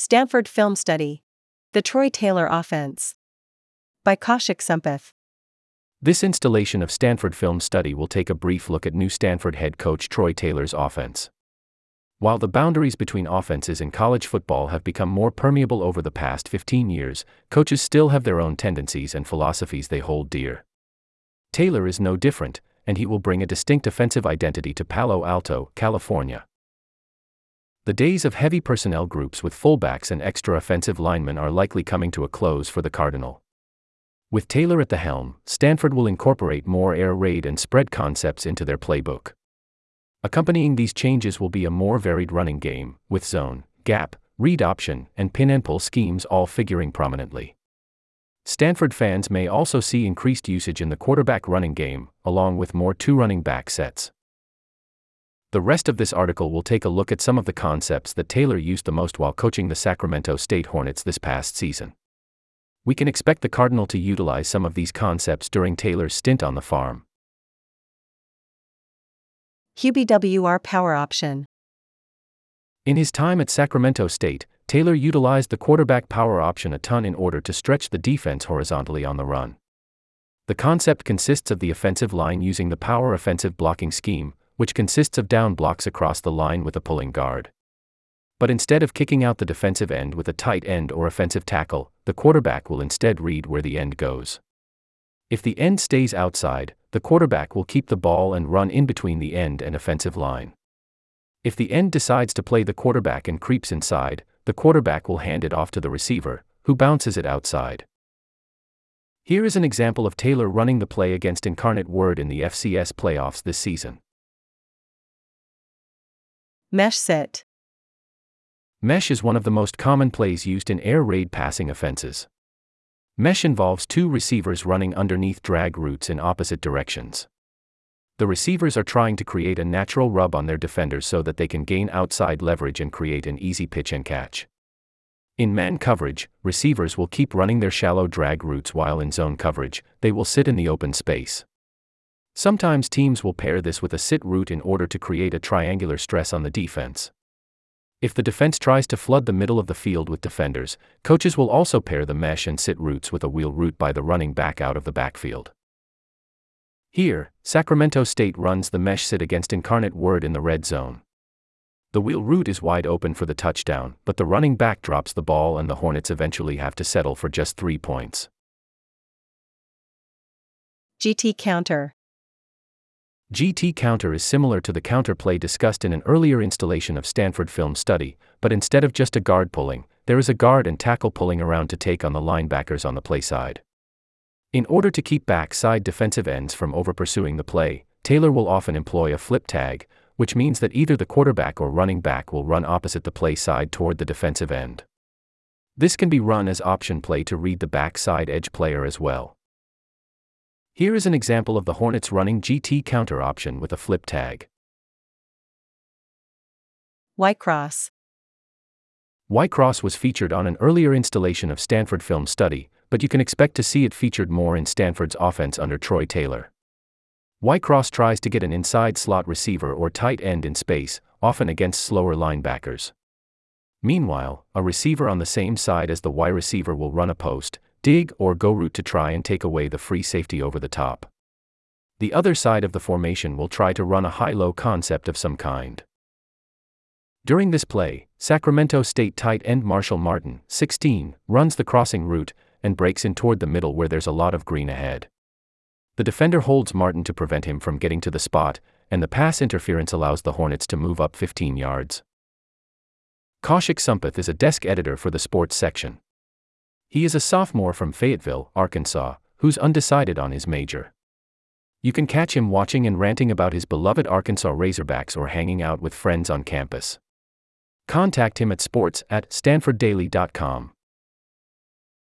Stanford Film Study The Troy Taylor Offense. By Kaushik Sampath. This installation of Stanford Film Study will take a brief look at new Stanford head coach Troy Taylor's offense. While the boundaries between offenses in college football have become more permeable over the past 15 years, coaches still have their own tendencies and philosophies they hold dear. Taylor is no different, and he will bring a distinct offensive identity to Palo Alto, California. The days of heavy personnel groups with fullbacks and extra offensive linemen are likely coming to a close for the Cardinal. With Taylor at the helm, Stanford will incorporate more air raid and spread concepts into their playbook. Accompanying these changes will be a more varied running game, with zone, gap, read option, and pin and pull schemes all figuring prominently. Stanford fans may also see increased usage in the quarterback running game, along with more two running back sets. The rest of this article will take a look at some of the concepts that Taylor used the most while coaching the Sacramento State Hornets this past season. We can expect the Cardinal to utilize some of these concepts during Taylor's stint on the farm. QBWR Power Option. In his time at Sacramento State, Taylor utilized the quarterback power option a ton in order to stretch the defense horizontally on the run. The concept consists of the offensive line using the power offensive blocking scheme, which consists of down blocks across the line with a pulling guard. But instead of kicking out the defensive end with a tight end or offensive tackle, the quarterback will instead read where the end goes. If the end stays outside, the quarterback will keep the ball and run in between the end and offensive line. If the end decides to play the quarterback and creeps inside, the quarterback will hand it off to the receiver, who bounces it outside. Here is an example of Taylor running the play against Incarnate Word in the FCS playoffs this season. Mesh set. Mesh is one of the most common plays used in air raid passing offenses. Mesh involves two receivers running underneath drag routes in opposite directions. The receivers are trying to create a natural rub on their defenders so that they can gain outside leverage and create an easy pitch and catch. In man coverage, receivers will keep running their shallow drag routes while in zone coverage, they will sit in the open space. Sometimes teams will pair this with a sit route in order to create a triangular stress on the defense. If the defense tries to flood the middle of the field with defenders, coaches will also pair the mesh and sit routes with a wheel route by the running back out of the backfield. Here, Sacramento State runs the mesh sit against Incarnate Word in the red zone. The wheel route is wide open for the touchdown, but the running back drops the ball and the Hornets eventually have to settle for just three points. GT Counter. GT counter is similar to the counterplay discussed in an earlier installation of Stanford Film Study, but instead of just a guard pulling, there is a guard and tackle pulling around to take on the linebackers on the play side. In order to keep backside defensive ends from over pursuing the play, Taylor will often employ a flip tag, which means that either the quarterback or running back will run opposite the play side toward the defensive end. This can be run as option play to read the backside edge player as well. Here is an example of the Hornets running GT counter option with a flip tag. Y-Cross. Y-Cross was featured on an earlier installation of Stanford Film Study, but you can expect to see it featured more in Stanford's offense under Troy Taylor. Y-Cross tries to get an inside slot receiver or tight end in space, often against slower linebackers. Meanwhile, a receiver on the same side as the Y receiver will run a post, dig or go route to try and take away the free safety over the top. The other side of the formation will try to run a high low concept of some kind. During this play, Sacramento State tight end Marshall Martin, 16, runs the crossing route and breaks in toward the middle where there's a lot of green ahead. The defender holds Martin to prevent him from getting to the spot, and the pass interference allows the Hornets to move up 15 yards. Kaushik Sampath is a desk editor for the sports section. He is a sophomore from Fayetteville, Arkansas, who's undecided on his major. You can catch him watching and ranting about his beloved Arkansas Razorbacks or hanging out with friends on campus. Contact him at sports at stanforddaily.com.